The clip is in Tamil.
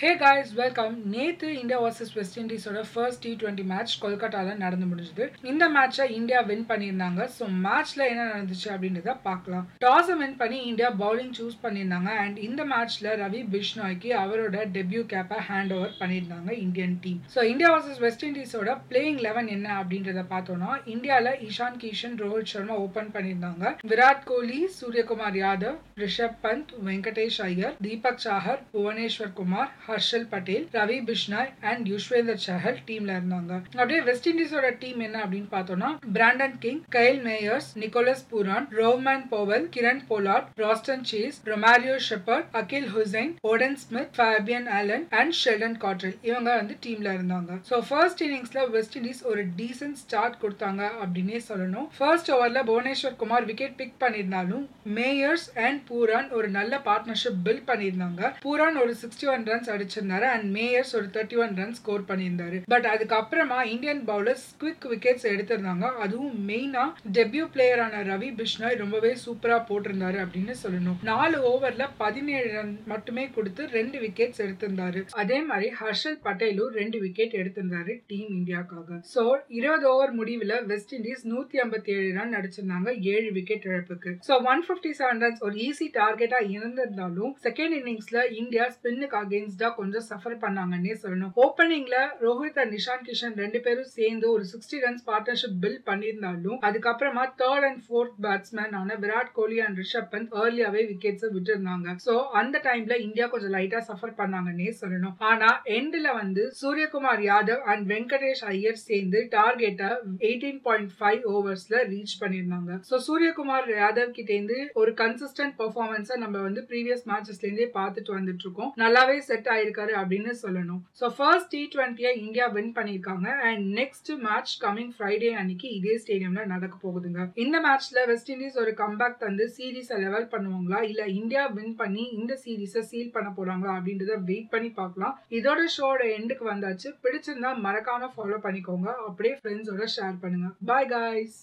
ஹே காய்ஸ் வெல்கம் நேத்து இந்தியா வர்சஸ் வெஸ்ட் இண்டீஸோட ஃபர்ஸ்ட் டி டுவெண்ட்டி மேட்ச் கொல்கட்டாவில் நடந்து முடிஞ்சது. இந்த மேட்சை இந்தியா வின் பண்ணியிருந்தாங்க. ஸோ மேட்ச்ல என்ன நடந்துச்சு அப்படின்றத பார்க்கலாம். டாஸை வின் பண்ணி இந்தியா பவுலிங் சூஸ் பண்ணியிருந்தாங்க. அண்ட் இந்த மேட்ச்ல ரவி பிஷ்னாய்க்கு அவரோட டெபியூ கேப்பை ஹேண்ட் ஓவர் பண்ணியிருந்தாங்க Indian team so India versus West இண்டீஸோட playing eleven என்ன அப்படின்றத பார்த்தோம்னா இந்தியாவில் இஷான் கிஷன் ரோஹித் சர்மா ஓப்பன் பண்ணியிருந்தாங்க. விராட் கோலி சூரியகுமார் யாதவ் ரிஷப் பந்த் வெங்கடேஷ் ஐயர் தீபக் சாஹர் புவனேஸ்வர் குமார் ஹர்ஷல் பட்டேல் ரவி பிஷ்னாய் அண்ட் யுஷ்வேந்தர் சஹல் டீம்ல இருந்தாங்க. அப்படியே வெஸ்ட் இண்டீஸோட டீம் என்ன அப்படின்னு பார்த்தோம்னா Brandon King Kyle Mayers Nicholas Pooran Rovman Powell Kieron Pollard Roston Chase Romario Shepherd Akeal Hosein Odean Smith Fabian Allen and Sheldon Cottrell இவங்க வந்து டீம்ல இருந்தாங்க. ஸோ ஃபர்ஸ்ட் இன்னிங்ஸ்ல வெஸ்ட் இண்டீஸ் ஒரு டீசென்ட் ஸ்டார்ட் கொடுத்தாங்க அப்படின்னே சொல்லணும். ஃபர்ஸ்ட் ஓவர்ல புவனேஸ்வர் குமார் விக்கெட் பிக் பண்ணியிருந்தாலும் மேயர்ஸ் அண்ட் பூரான் ஒரு நல்ல பார்ட்னர்ஷிப் பில்ட் பண்ணியிருந்தாங்க. பூரான் ஒரு சிக்ஸ்டி ஒன் ரன்ஸ் அடிச்சிருந்தாரு. அண்ட் மேயர்ஸ் ஒரு தேர்ட்டி ஒன் ரன் ஸ்கோர் பண்ணியிருந்தாரு. பட் அதுக்கப்புறமா இந்தியன் பவுலர்ஸ் குவிக் விக்கெட்ஸ் எடுத்திருந்தாங்க. அதுவும் மெயினா டெபியூ பிளேயரான ரவி பிஷ்னாய் ரொம்பவே சூப்பரா போட்டிருந்தாரு அப்படின்னு சொல்லணும். நாலு ஓவர்ல பதினேழு ரன் மட்டுமே கொடுத்து ரெண்டு விக்கெட்ஸ் எடுத்திருந்தாரு. அதே மாதிரி ஹர்ஷல் பட்டேலும் ரெண்டு விக்கெட் எடுத்திருந்தாரு டீம் இந்தியாக்காக. சோ இருபது ஓவர் முடிவுல வெஸ்ட் இண்டீஸ் நூத்தி ஐம்பத்தி ஏழு ரன் அடிச்சிருந்தாங்க. ஏழு விக்கெட் இழப்புக்கு. So one fifty seven runs ஒரு ஈஸி டார்கெட்டா இருந்திருந்தாலும் செகண்ட் இன்னிங்ஸ்ல இந்தியா ஸ்பின்னுக்கு அகேன்ஸ்டா கொஞ்சம் சஃபர் பண்ணாங்கன்னே சொல்லணும். ஓப்பனிங்ல ரோஹித் அண்ட் நிஷான் கிஷன் ரெண்டு பேரும் சேர்ந்து ஒரு சிக்ஸ்டி ரன்ஸ் பார்ட்னர்ஷிப் பில்ட் பண்ணியிருந்தாலும் அதுக்கப்புறமா தேர்ட் அண்ட் ஃபோர்த் பேட்ஸ்மேன் ஆன விராட் கோலி அண்ட் ரிஷப் பந்த் ஏர்லியாவே விக்கெட்ஸ் விட்டுருந்தாங்க. சோ அந்த டைம்ல இந்தியா கொஞ்சம் லைட்டா சஃபர் பண்ணாங்கன்னே சொல்லணும். ஆனா எண்ட்ல வந்து சூரியகுமார் யாதவ் அண்ட் வெங்கடேஷ் ஐயர் சேர்ந்து டார்கெட்டை எயிட்டீன் பாயிண்ட் ஃபைவ் ஓவர்ஸ்ல ரீச் பண்ணியிருந்தாங்க. சோ சூரியகுமார் யாதவ் கிட்ட இருந்து ஒரு கன்சிஸ்டன்ட் பெர்ஃபார்மன்ஸை நம்ம வந்து ப்ரீவியஸ் மேட்சஸ்ல இருந்தே பார்த்துட்டு வந்துட்டு இருக்கோம். நல்லாவே செட் ஆயிருக்காரு அப்படின்னு சொல்லணும். ஸோ ஃபர்ஸ்ட் டி டுவெண்ட்டியை இந்தியா வின் பண்ணியிருக்காங்க. And next match coming Friday அன்னைக்கு இதே ஸ்டேடியம்ல நடக்க போகுதுங்க. இந்த மேட்ச்ல வெஸ்ட் இண்டீஸ் ஒரு கம்பேக் தந்து சீரீஸை லெவல் பண்ணுவாங்களா? இல்ல இந்தியா வின் பண்ணி இந்த சீரீஸை சீல் பண்ண போறாங்களா? அப்படின்றத வெயிட் பண்ணி பார்க்கலாம். இதோட ஷோட எண்டுக்கு வந்தாச்சு. பிடிச்சிருந்தா மறக்காம ஃபாலோ பண்ணிக்கோங்க. அப்படியே ஃப்ரெண்ட்ஸோட ஷேர் பண்ணுங்க. Bye guys